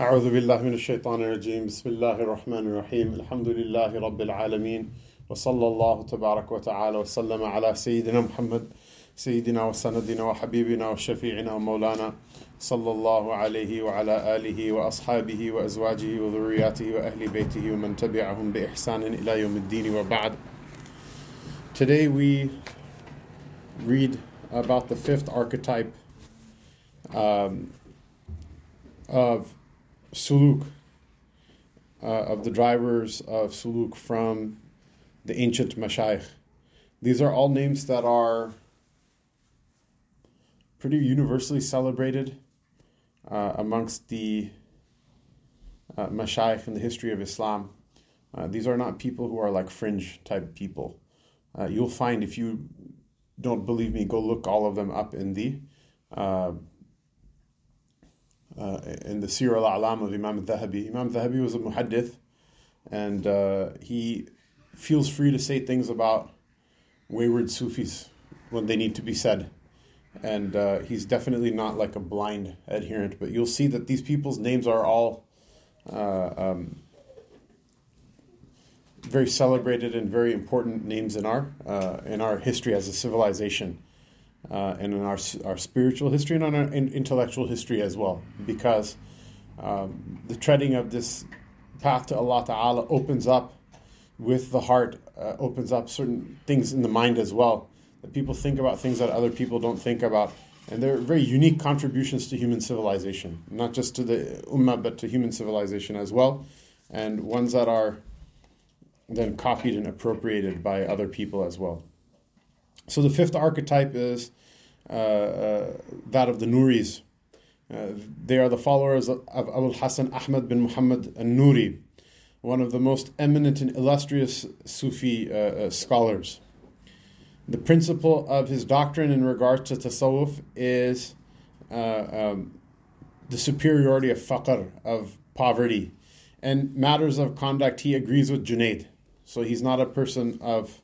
أعوذ بالله من الشيطان الرجيم. بسم الله الرحمن الرحيم. الحمد لله رب العالمين. وصلى الله تبارك وتعالى وسلم على سيدنا محمد سيدنا وسندنا وحبيبنا وشفيعنا ومولانا صلى الله عليه وعلى آله وأصحابه وأزواجه وذرياته وأهل بيته ومن تبعهم بإحسان إلى يوم الدين وبعد. Today we read about the fifth archetype um, of suluk, uh, of the drivers of suluk from the ancient mashayikh. These are all names that are pretty universally celebrated uh, amongst the uh, mashayikh in the history of Islam. Uh, these are not people who are like fringe type people. Uh, you'll find if you don't believe me, go look all of them up in the uh, in the Siyar al-A'lam of Imam al-Dhahabi. Imam al-Dhahabi was a muhaddith, and uh, he feels free to say things about wayward Sufis when they need to be said. And uh, he's definitely not like a blind adherent, but you'll see that these people's names are all uh, um, very celebrated and very important names in our uh, in our history as a civilization uh, and in our, our spiritual history and on our intellectual history as well, because um, the treading of this path to Allah Ta'ala opens up with the heart, uh, opens up certain things in the mind as well. That people think about things that other people don't think about. And they're very unique contributions to human civilization, not just to the ummah, but to human civilization as well, and ones that are then copied and appropriated by other people as well. So the fifth archetype is uh, uh, that of the Nuris. Uh, they are the followers of Abul Hassan Ahmad bin Muhammad al-Nuri, one of the most eminent and illustrious Sufi uh, uh, scholars. The principle of his doctrine in regards to tasawwuf is uh, um, the superiority of faqr, of poverty. And matters of conduct, he agrees with Junaid. So he's not a person of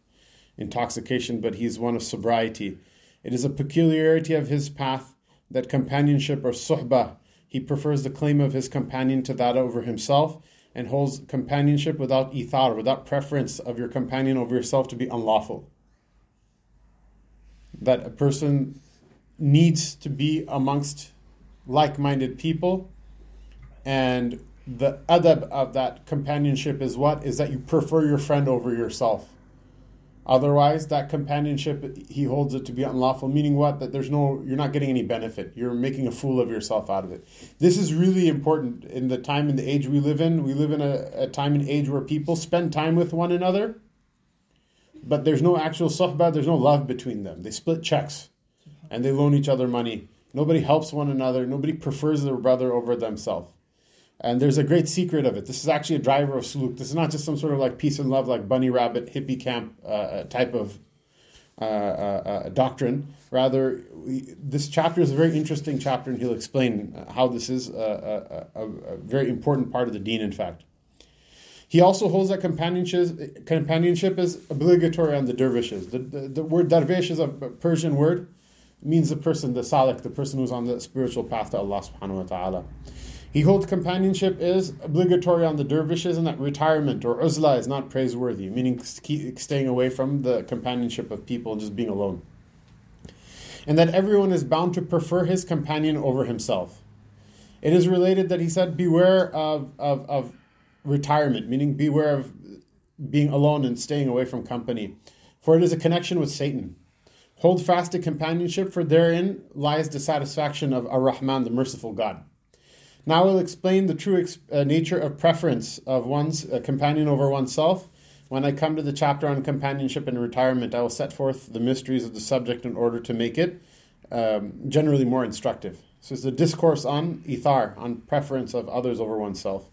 intoxication, but he's one of sobriety. It is a peculiarity of his path that companionship or suhbah, he prefers the claim of his companion to that over himself and holds companionship without ithar, without preference of your companion over yourself to be unlawful. That a person needs to be amongst like minded people, and the adab of that companionship is what? Is that you prefer your friend over yourself. Otherwise, that companionship he holds it to be unlawful, meaning what? That there's no you're not getting any benefit. You're making a fool of yourself out of it. This is really important in the time and the age we live in. We live in a, a time and age where people spend time with one another, but there's no actual suhbah, there's no love between them. They split checks and they loan each other money. Nobody helps one another, nobody prefers their brother over themselves. And there's a great secret of it. This is actually a driver of suluk. This is not just some sort of like peace and love, like bunny rabbit hippie camp uh, uh type of uh, uh, uh, doctrine. Rather, we, this chapter is a very interesting chapter, and he'll explain how this is a, a, a, very important part of the deen, in fact. He also holds that companionship, companionship is obligatory on the dervishes. The, the, the word darvish is a Persian word, it means the person, the salik, the person who's on the spiritual path to Allah subhanahu wa ta'ala. He holds companionship is obligatory on the dervishes and that retirement or uzla is not praiseworthy, meaning staying away from the companionship of people and just being alone. And that everyone is bound to prefer his companion over himself. It is related that he said, Beware of, of, of retirement, meaning beware of being alone and staying away from company, for it is a connection with Satan. Hold fast to companionship, for therein lies the satisfaction of Ar Rahman, the merciful God. Now I will explain the true ex- uh, nature of preference of one's uh, companion over oneself. When I come to the chapter on companionship and retirement, I will set forth the mysteries of the subject in order to make it um, generally more instructive. So it's a discourse on ithar, on preference of others over oneself.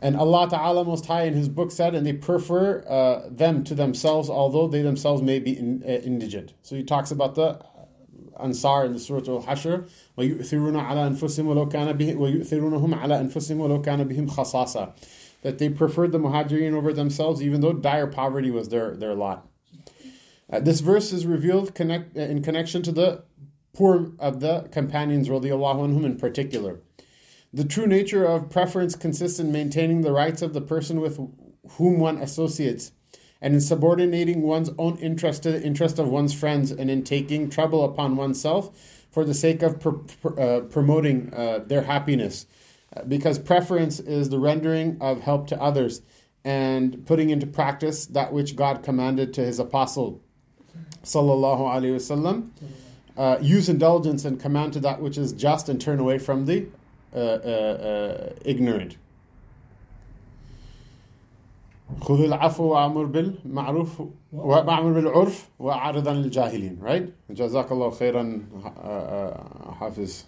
And Allah Ta'ala Most High in His book said, and they prefer uh, them to themselves, although they themselves may be in, uh, indigent. So He talks about the Ansar in the Surah Al-Hashr وَيُؤْثِرُونَ عَلَى أَنفُسِهِمْ وَلَوْ كَانَ بِهِمْ وَيُؤْثِرُونَهُمْ عَلى أَنفُسِهِمْ وَلَوْ كَانَ بِهِمْ خَصَاصَةً that they preferred the Muhajirin over themselves even though dire poverty was their, their lot. Uh, this verse is revealed connect, in connection to the poor of the companions radiallahu anhum in particular. The true nature of preference consists in maintaining the rights of the person with whom one associates, and in subordinating one's own interest to the interest of one's friends, and in taking trouble upon oneself for the sake of pr- pr- uh, promoting uh, their happiness. Uh, because preference is the rendering of help to others and putting into practice that which God commanded to His apostle, sallallahu alaihi wasallam. Uh, use indulgence and command to that which is just and turn away from the uh, uh, uh ignorant. خذ العفو وأمر بالمعروف وأمر بالعرف وأعرض عن الجاهلين right جزاك الله خيرا حافظ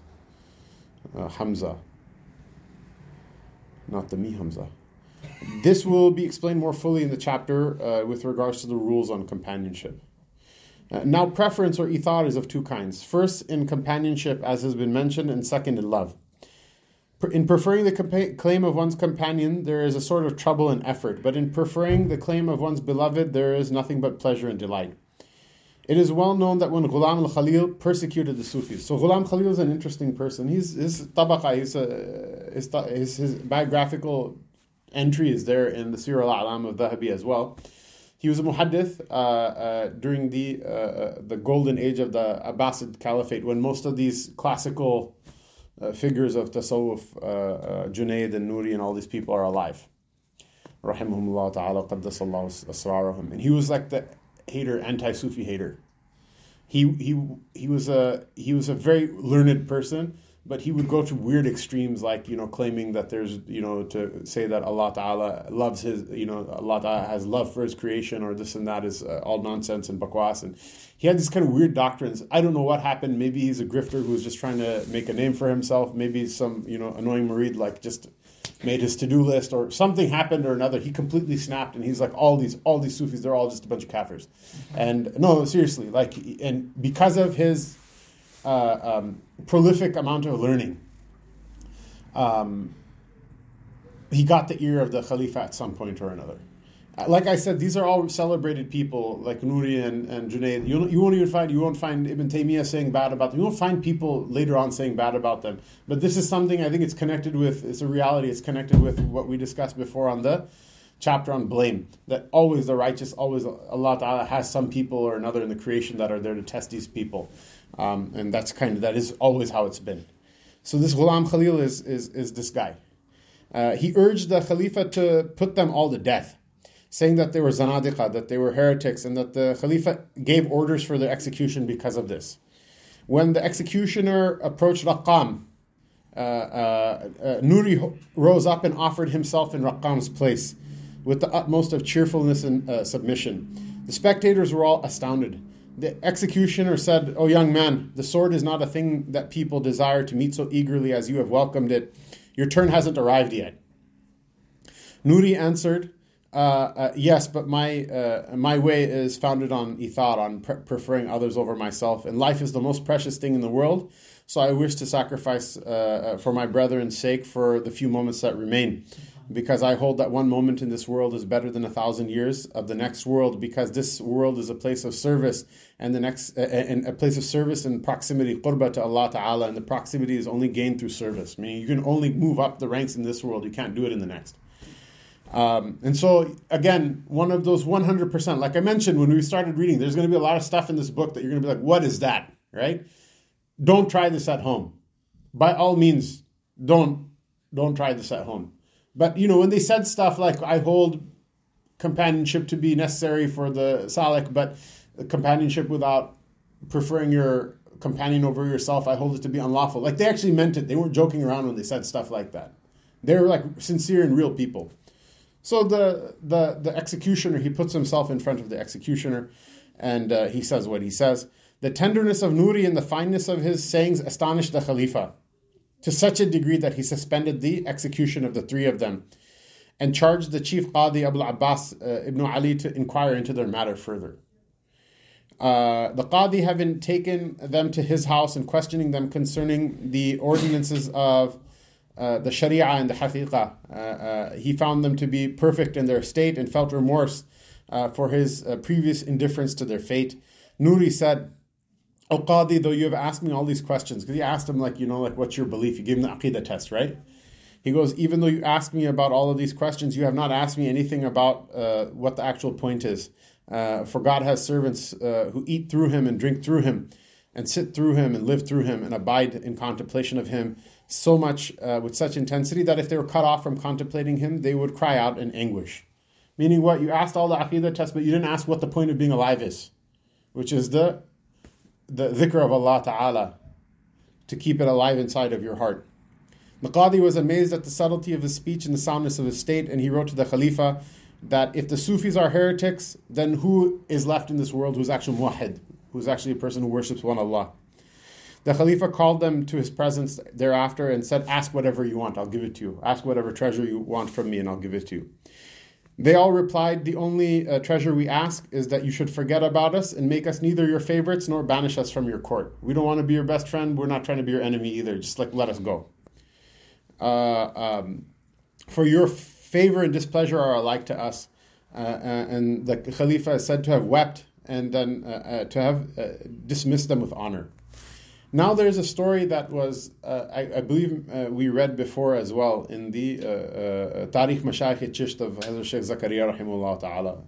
Hamza not the me Hamza this will be explained more fully in the chapter uh, with regards to the rules on companionship uh, now preference or ithar is of two kinds first in companionship as has been mentioned and second in love in preferring the compa- claim of one's companion, there is a sort of trouble and effort, but in preferring the claim of one's beloved, there is nothing but pleasure and delight. It is well known that when Ghulam al Khalil persecuted the Sufis, so Ghulam Khalil is an interesting person. He's his tabaqa, his, uh, his, his, biographical entry is there in the Siyar al Alam of Dhahabi as well. He was a muhaddith uh, uh, during the uh, uh, the golden age of the Abbasid Caliphate, when most of these classical uh, figures of Tasawwuf, uh, uh, Junaid and Nuri and all these people are alive. Rahimahumullah ta'ala, qaddasallahu. And he was like the hater, anti-Sufi hater. He, he, he, was a, he was a very learned person, but he would go to weird extremes like you know claiming that there's you know to say that Allah Ta'ala loves his you know Allah Ta'ala has love for his creation or this and that is uh, all nonsense and bakwas. And he had these kind of weird doctrines. I don't know what happened. Maybe he's a grifter who was just trying to make a name for himself. Maybe some you know annoying murid like just made his to-do list or something happened or another. He completely snapped and he's like all these all these Sufis they're all just a bunch of kafirs. And no seriously like and because of his uh, um, prolific amount of learning. Um, he got the ear of the Khalifa at some point or another. Uh, like I said, these are all celebrated people like Nuri and, and Junaid. You, you won't even find you won't find Ibn Taymiyyah saying bad about them. You won't find people later on saying bad about them. But this is something I think it's connected with. It's a reality. It's connected with what we discussed before on the chapter on blame. That always the righteous, always Allah Taala has some people or another in the creation that are there to test these people. Um, and that's kind of that is always how it's been. So this Ghulam Khalil is is, is this guy. Uh, he urged the Khalifa to put them all to death, saying that they were zanadiqa, that they were heretics, and that the Khalifa gave orders for their execution because of this. When the executioner approached Raqam, uh, uh, uh Nuri rose up and offered himself in Raqam's place with the utmost of cheerfulness and uh, submission. The spectators were all astounded the executioner said, O young man, the sword is not a thing that people desire to meet so eagerly as you have welcomed it. Your turn hasn't arrived yet. Nuri answered, uh, uh, Yes, but my, uh, my way is founded on ithar, on pre- preferring others over myself, and life is the most precious thing in the world. So I wish to sacrifice uh, uh, for my brethren's sake for the few moments that remain because I hold that one moment in this world is better than a thousand years of the next world, because this world is a place of service, and the next and a place of service and proximity, qurba to Allah Taala, and the proximity is only gained through service. Meaning, you can only move up the ranks in this world; you can't do it in the next. Um, and so, again, one of those 100%, like I mentioned when we started reading, there's going to be a lot of stuff in this book that you're going to be like, what is that? Right? Don't try this at home. By all means, don't don't try this at home but you know, when they said stuff like "I hold companionship to be necessary for the salik, but companionship without preferring your companion over yourself, I hold it to be unlawful." Like they actually meant it. They weren't joking around when they said stuff like that. They were like sincere and real people. So the the the executioner he puts himself in front of the executioner, and uh, he says what he says. The tenderness of Nuri and the fineness of his sayings astonished the Khalifa to such a degree that he suspended the execution of the three of them and charged the chief Qadi Abu Abbas uh, ibn Ali to inquire into their matter further. Uh, the Qadi, having taken them to his house and questioning them concerning the ordinances of uh, the Sharia and the Haqiqah, uh, uh, he found them to be perfect in their state and felt remorse uh, for his previous indifference to their fate. Nuri said, Al Qadi, though you have asked me all these questions, because you asked him, like, you know, like, what's your belief? You gave him the Aqidah test, right? He goes, even though you asked me about all of these questions, you have not asked me anything about uh, what the actual point is. Uh, for God has servants uh, who eat through him and drink through him, and sit through him and live through him and abide in contemplation of him so much uh, with such intensity that if they were cut off from contemplating him, they would cry out in anguish. Meaning, what you asked all the aqidah tests, but you didn't ask what the point of being alive is, which is the the dhikr of Allah Ta'ala, to keep it alive inside of your heart. The Qadi was amazed at the subtlety of his speech and the soundness of his state, and he wrote to the Khalifa that if the Sufis are heretics, then who is left in this world who's actually muwahid, who's actually a person who worships one Allah? The Khalifa called them to his presence thereafter and said, Ask whatever you want, I'll give it to you. Ask whatever treasure you want from me, and I'll give it to you. They all replied, The only uh, treasure we ask is that you should forget about us and make us neither your favorites nor banish us from your court. We don't want to be your best friend. We're not trying to be your enemy either. Just like let us go. Uh, um, for your favor and displeasure are alike to us. Uh, uh and the Khalifa is said to have wept and then uh, uh, to have dismissed them with honor. Now there's a story that was, uh, I, I, believe uh, we read before as well in the uh, uh Tarikh Mashayikh Chisht of Hazrat Sheikh Zakaria rahimahullah ta'ala.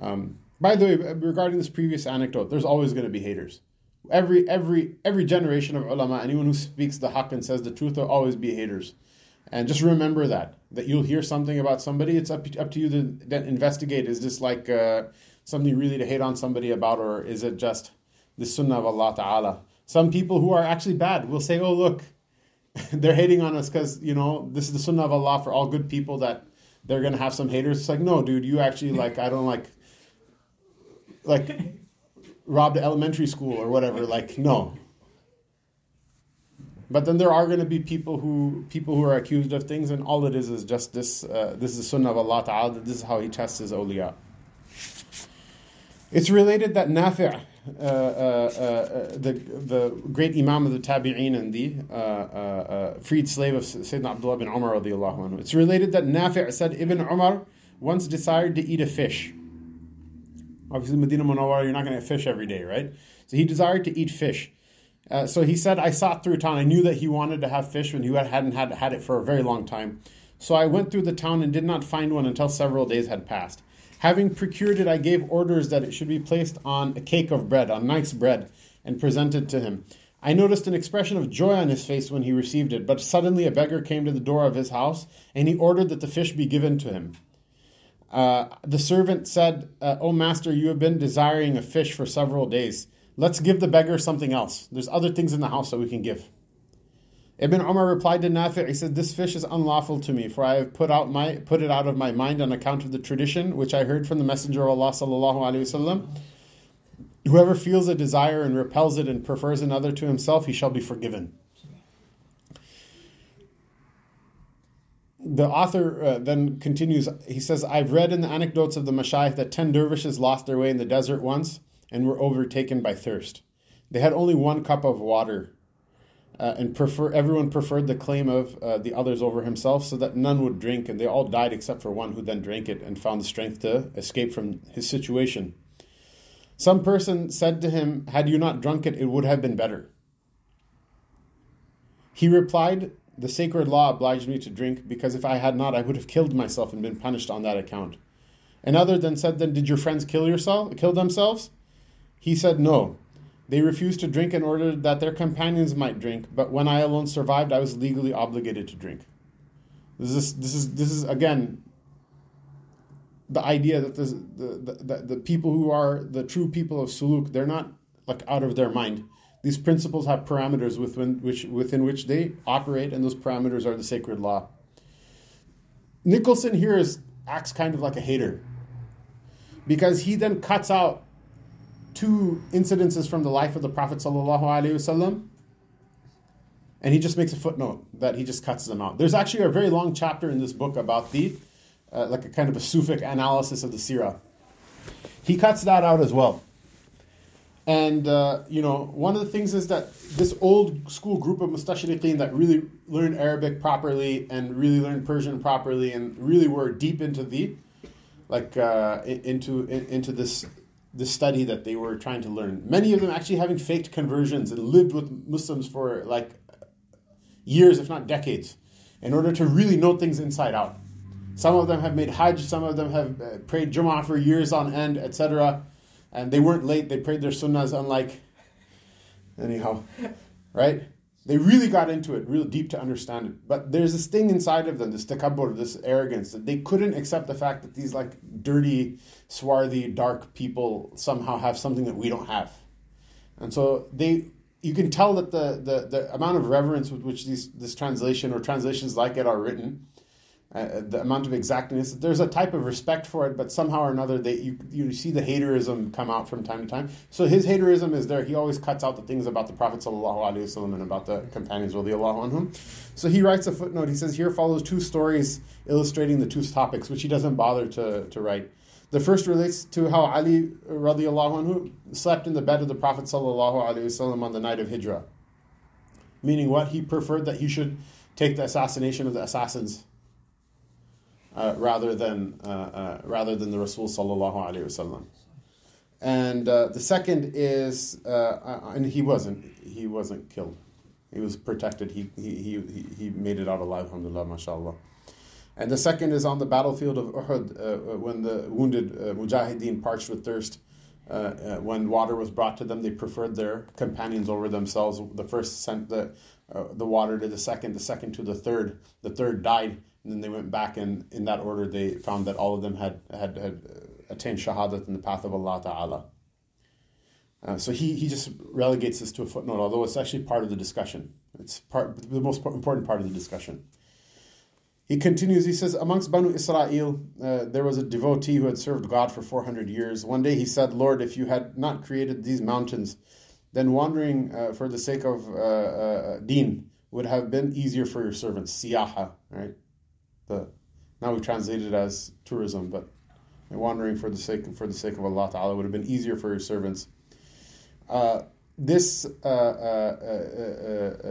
Um, by the way, regarding this previous anecdote, there's always going to be haters. Every every every generation of ulama, anyone who speaks the haqq and says the truth, will always be haters. And just remember that that you'll hear something about somebody. It's up up to you to, to investigate. Is this like uh, something really to hate on somebody about, or is it just the sunnah of Allah Taala? Some people who are actually bad will say, "Oh, look, they're hating on us because you know this is the sunnah of Allah for all good people that they're gonna have some haters." It's like, no, dude, you actually like I don't like like robbed elementary school or whatever. Like, no. But then there are going to be people who people who are accused of things, and all it is is just this. Uh, this is the sunnah of Allah Taala. This is how He tests His awliya. It's related that Nafi' Uh, uh, uh, the the great Imam of the Tabi'een and the freed slave of Sayyidina Abdullah bin Umar radiallahu anhu. It's related that Nafi' said Ibn Umar once desired to eat a fish. Obviously, Medina Munawwara, you're not going to fish every day, right? So he desired to eat fish. Uh, so he said, I sought through town. I knew that he wanted to have fish when he hadn't had, had it for a very long time. So I went through the town and did not find one until several days had passed. Having procured it, I gave orders that it should be placed on a cake of bread, on nice bread, and presented to him. I noticed an expression of joy on his face when he received it, but suddenly a beggar came to the door of his house, and he ordered that the fish be given to him. Uh, the servant said, uh, "O master, you have been desiring a fish for several days. Let's give the beggar something else. There's other things in the house that we can give." Ibn Umar replied to Nafi', he said, This fish is unlawful to me, for I have put out my put it out of my mind on account of the tradition which I heard from the Messenger of Allah sallallahu alaihi wasallam. Whoever feels a desire and repels it and prefers another to himself, he shall be forgiven. The author uh, then continues, he says, I've read in the anecdotes of the Mashayikh that ten dervishes lost their way in the desert once and were overtaken by thirst. They had only one cup of water uh, and prefer everyone preferred the claim of uh, the others over himself, so that none would drink, and they all died except for one who then drank it and found the strength to escape from his situation. Some person said to him, Had you not drunk it, it would have been better. He replied, The sacred law obliged me to drink, because if I had not, I would have killed myself and been punished on that account. Another then said, Then did your friends kill yourself kill themselves? He said, No. They refused to drink in order that their companions might drink, but when I alone survived, I was legally obligated to drink. This is this is this is again the idea that this, the, the, the people who are the true people of suluk, they're not like out of their mind. These principles have parameters within which within which they operate, and those parameters are the sacred law. Nicholson here is acts kind of like a hater because he then cuts out two incidences from the life of the Prophet wasallam, and he just makes a footnote that he just cuts them out. There's actually a very long chapter in this book about the, uh, like a kind of a Sufic analysis of the Sirah. He cuts that out as well. And, uh, you know, one of the things is that this old school group of mustashriqeen that really learned Arabic properly and really learned Persian properly and really were deep into the, like, uh, into, into this the study that they were trying to learn. Many of them actually having faked conversions and lived with Muslims for like years, if not decades, in order to really know things inside out. Some of them have made Hajj, some of them have uh, prayed Jum'ah for years on end, etc. And they weren't late, they prayed their sunnahs unlike. Anyhow, right? They really got into it, real deep to understand it. But there's this thing inside of them, this takabbur, this arrogance, that they couldn't accept the fact that these like dirty, swarthy, dark people somehow have something that we don't have. And so they you can tell that the, the, the amount of reverence with which these this translation or translations like it are written uh, the amount of exactness. There's a type of respect for it, but somehow or another, they you you see the haterism come out from time to time. So his haterism is there. He always cuts out the things about the Prophet wasallam and about the companions anhum. So he writes a footnote. He says here follows two stories illustrating the two topics, which he doesn't bother to to write. The first relates to how Ali radiallahu anhu slept in the bed of the Prophet wasallam on the night of Hijrah. Meaning what he preferred that he should take the assassination of the assassins uh, rather than uh, uh, rather than the Rasul sallallahu alaihi wasallam. And uh, the second is, uh, and he wasn't he wasn't killed. He was protected. He he he he made it out alive. Alhamdulillah, mashallah. And the second is on the battlefield of Uhud when the wounded mujahideen parched with thirst. Uh, uh, when water was brought to them, they preferred their companions over themselves. The first sent the uh, the water to the second, the second to the third. The third died, and then they went back and in that order they found that all of them had had, had attained shahadat in the path of Allah Ta'ala. Uh, so he, he just relegates this to a footnote, although it's actually part of the discussion. It's part the most important part of the discussion. He continues, he says, Amongst Banu Israel, uh, there was a devotee who had served God for 400 years. One day he said, Lord, if you had not created these mountains, then wandering uh, for the sake of uh, uh deen would have been easier for your servants. Siyaha, right? The now we translate it as tourism, but wandering for the sake for the sake of Allah Taala would have been easier for your servants. Uh, this uh, uh, uh,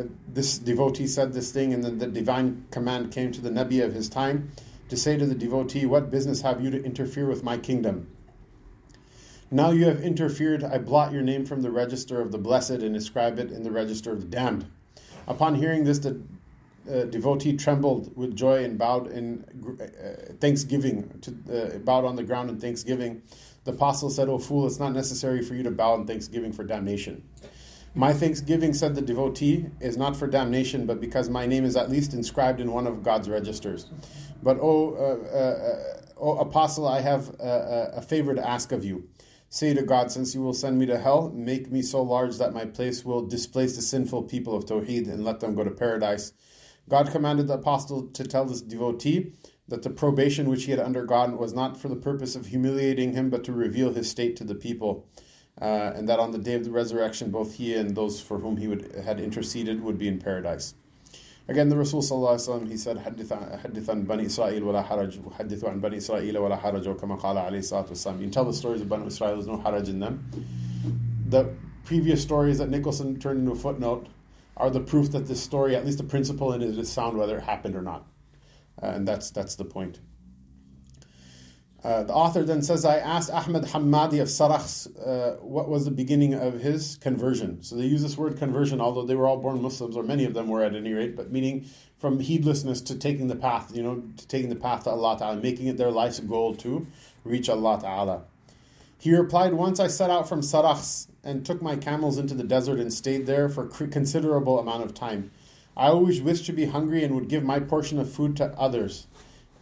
uh this devotee said this thing, and then the divine command came to the Nabi of his time to say to the devotee, "What business have you to interfere with my kingdom?" Now you have interfered. I blot your name from the register of the blessed and inscribe it in the register of the damned. Upon hearing this, the uh, devotee trembled with joy and bowed in uh, thanksgiving, to, uh, bowed on the ground in thanksgiving. The apostle said, "O fool, it's not necessary for you to bow in thanksgiving for damnation." My thanksgiving, said the devotee, is not for damnation, but because my name is at least inscribed in one of God's registers. But, O, uh, uh, o apostle, I have a, a favor to ask of you. Say to God, since you will send me to hell, make me so large that my place will displace the sinful people of Tawheed and let them go to paradise God commanded the apostle to tell this devotee that the probation which he had undergone was not for the purpose of humiliating him, but to reveal his state to the people. Uh, and that on the day of the resurrection, both he and those for whom he would, had interceded would be in paradise. Again, the Rasul he said, حدث عن بني إسرائيل ولا حرج وحدثوا عن بني إسرائيل ولا حرج وكما قال عليه الصلاة والسلام. You can tell the stories of Bani Israel, there's no haraj in them. The previous stories that Nicholson turned into a footnote are the proof that this story, at least the principle in it, is sound whether it happened or not. Uh, and that's that's the point. Uh, the author then says, I asked Ahmed Hamadi of Sarakhs uh, what was the beginning of his conversion. So they use this word conversion, although they were all born Muslims, or many of them were at any rate, but meaning from heedlessness to taking the path, you know, to taking the path to Allah Ta'ala, making it their life's goal to reach Allah Ta'ala. He replied, Once I set out from Sarakhs and took my camels into the desert and stayed there for a considerable amount of time. I always wished to be hungry and would give my portion of food to others.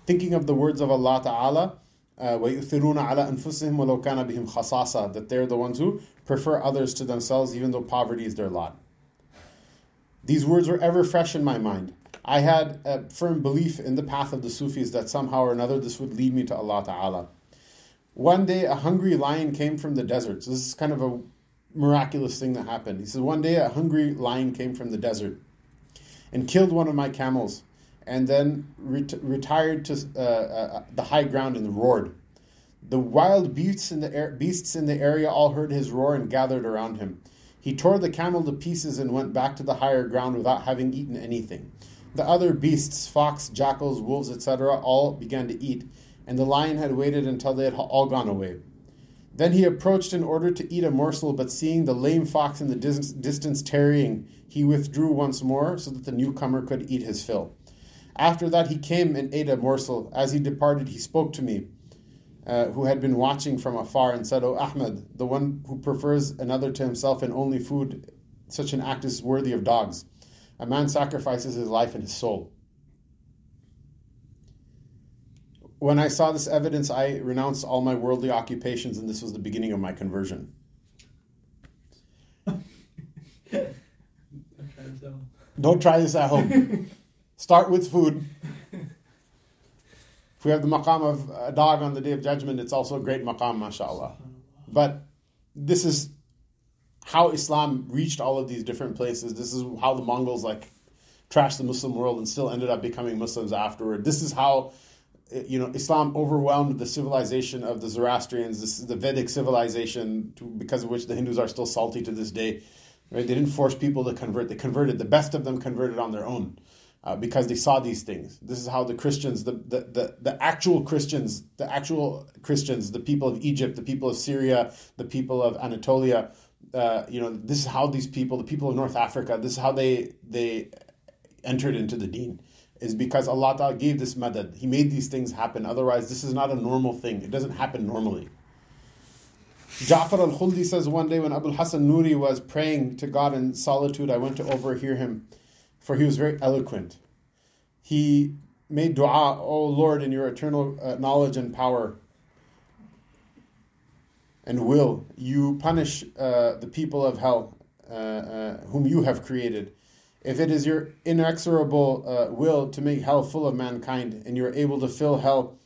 Thinking of the words of Allah Ta'ala, uh, that they're the ones who prefer others to themselves even though poverty is their lot. These words were ever fresh in my mind. I had a firm belief in the path of the Sufis that somehow or another this would lead me to Allah Ta'ala. One day, a hungry lion came from the desert. So, this is kind of a miraculous thing that happened. He says, One day, a hungry lion came from the desert and killed one of my camels, and then ret- retired to uh, uh, the high ground and roared. The wild beasts in the, beasts in the area all heard his roar and gathered around him. He tore the camel to pieces and went back to the higher ground without having eaten anything. The other beasts, fox, jackals, wolves, etc., all began to eat and the lion had waited until they had all gone away. Then he approached in order to eat a morsel, but seeing the lame fox in the dis- distance tarrying, he withdrew once more so that the newcomer could eat his fill. After that, he came and ate a morsel. As he departed, he spoke to me, uh, who had been watching from afar, and said, O Ahmed, the one who prefers another to himself in only food, such an act is worthy of dogs. A man sacrifices his life and his soul. When I saw this evidence, I renounced all my worldly occupations, and this was the beginning of my conversion. Don't try this at home. Start with food. If we have the maqam of a dog on the day of judgment, it's also a great maqam, mashallah. But this is how Islam reached all of these different places. This is how the Mongols like trashed the Muslim world and still ended up becoming Muslims afterward. This is how you know Islam overwhelmed the civilization of the Zoroastrians. This is the Vedic civilization, to, because of which the Hindus are still salty to this day. Right? They didn't force people to convert; they converted. The best of them converted on their own. Uh, because they saw these things. This is how the Christians, the, the, the, the, actual Christians, the actual Christians, the people of Egypt, the people of Syria, the people of Anatolia, uh, you know, this is how these people, the people of North Africa, this is how they they entered into the deen is because Allah Ta'ala gave this madad. He made these things happen. Otherwise, this is not a normal thing. It doesn't happen normally. Ja'far al Khuldi says one day when Abul Hasan Nuri was praying to God in solitude, I went to overhear him, for he was very eloquent. He made dua, O Lord, in your eternal uh, knowledge and power and will, you punish uh, the people of hell, uh, uh whom you have created if it is your inexorable uh, will to make hell full of mankind, and you are able to fill hell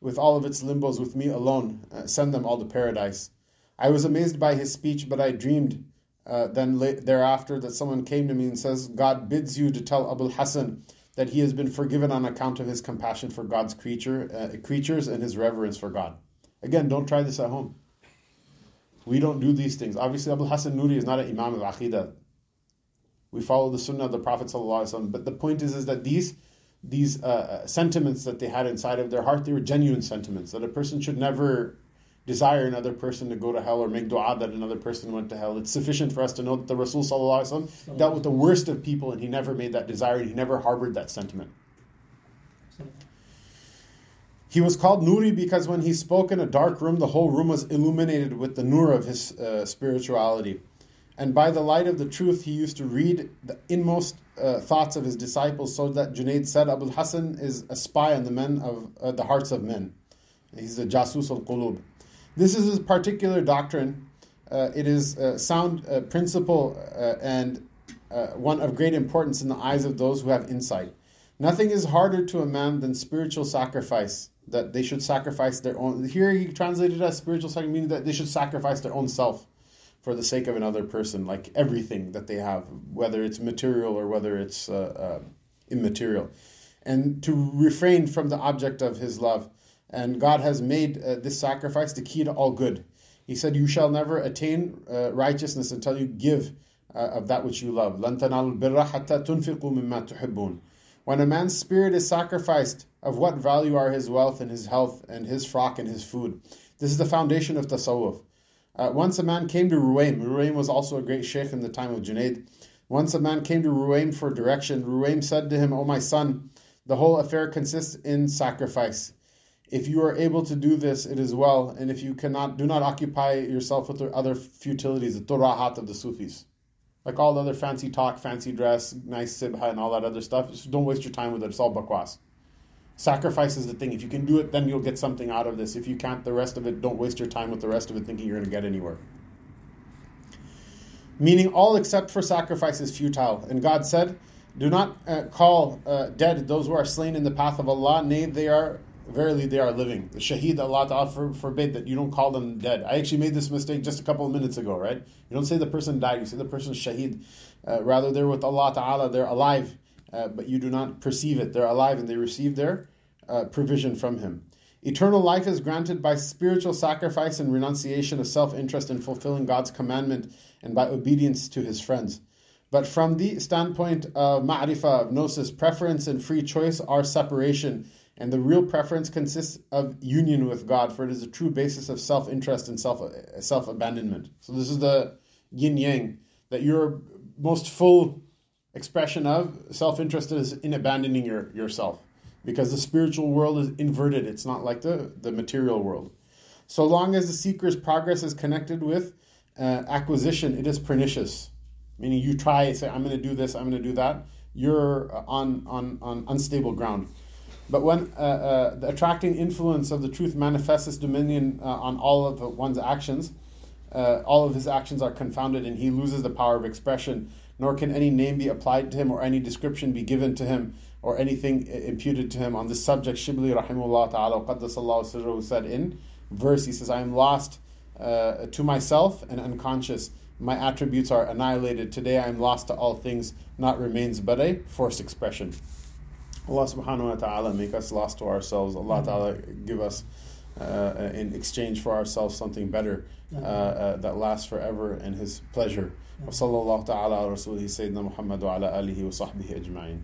with all of its limbos with me alone, uh, send them all to paradise. I was amazed by his speech, but I dreamed uh, then thereafter that someone came to me and says, God bids you to tell Abul Hassan that he has been forgiven on account of his compassion for God's creature, uh, creatures and his reverence for God. Again, don't try this at home. We don't do these things. Obviously, Abul Hassan Nuri is not an Imam of Aqidah. We follow the Sunnah of the Prophet ﷺ. But the point is, is that these these uh, sentiments that they had inside of their heart, they were genuine sentiments. That a person should never desire another person to go to hell or make dua that another person went to hell. It's sufficient for us to know that the Rasul ﷺ dealt with the worst of people and he never made that desire, and he never harbored that sentiment. He was called Nuri because when he spoke in a dark room, the whole room was illuminated with the nur of his uh, spirituality and by the light of the truth he used to read the inmost uh, thoughts of his disciples so that Junaid said Abu Hassan is a spy on the men of uh, the hearts of men. He's a jasus al-qulub. This is his particular doctrine. Uh, it is a sound uh, principle uh, and uh, one of great importance in the eyes of those who have insight. Nothing is harder to a man than spiritual sacrifice that they should sacrifice their own here he translated as spiritual sacrifice meaning that they should sacrifice their own self for the sake of another person, like everything that they have, whether it's material or whether it's uh, uh, immaterial, and to refrain from the object of his love. And God has made uh, this sacrifice the key to all good. He said, You shall never attain uh, righteousness until you give uh, of that which you love. When a man's spirit is sacrificed, of what value are his wealth and his health and his frock and his food? This is the foundation of tasawwuf. Uh, once a man came to Ruwaym. Ruwaym was also a great sheikh in the time of Junaid. Once a man came to Ruwaym for direction. Ruwaym said to him, O my son, the whole affair consists in sacrifice. If you are able to do this, it is well, and if you cannot, do not occupy yourself with the other futilities, the turahat of the Sufis. Like all the other fancy talk, fancy dress, nice sibha, and all that other stuff. Just don't waste your time with it. It's all bakwas. Sacrifice is the thing. If you can do it, then you'll get something out of this. If you can't, the rest of it, don't waste your time with the rest of it thinking you're going to get anywhere. Meaning, all except for sacrifice is futile. And God said, Do not uh, call uh, dead those who are slain in the path of Allah. Nay, they are, verily, they are living. The shaheed, Allah Ta'ala for, forbid that you don't call them dead. I actually made this mistake just a couple of minutes ago, right? You don't say the person died, you say the person shaheed. Uh, rather, they're with Allah Ta'ala, they're alive uh, but you do not perceive it. They're alive and they receive their uh, provision from Him. Eternal life is granted by spiritual sacrifice and renunciation of self interest in fulfilling God's commandment and by obedience to His friends. But from the standpoint of ma'rifah, of gnosis, preference and free choice are separation. And the real preference consists of union with God, for it is a true basis of self interest and self self abandonment. So, this is the yin yang that your most full expression of self interest is in abandoning your, yourself because the spiritual world is inverted. It's not like the, the material world. So long as the seeker's progress is connected with uh, acquisition, it is pernicious. Meaning you try, say, I'm going to do this, I'm going to do that, you're on, on, on unstable ground. But when uh, uh, the attracting influence of the truth manifests its dominion uh, on all of one's actions, uh, all of his actions are confounded and he loses the power of expression, nor can any name be applied to him or any description be given to him or anything imputed to him on this subject. Shibli rahimullah ta'ala qaddasallahu said in verse, he says, I am lost uh, to myself and unconscious. My attributes are annihilated. Today I am lost to all things, not remains but a forced expression. Allah subhanahu wa ta'ala make us lost to ourselves. Allah ta'ala give us uh, in exchange for ourselves something better uh, uh, that lasts forever and His pleasure. وصلى الله تعالى على رسوله سيدنا محمد وعلى آله وصحبه أجمعين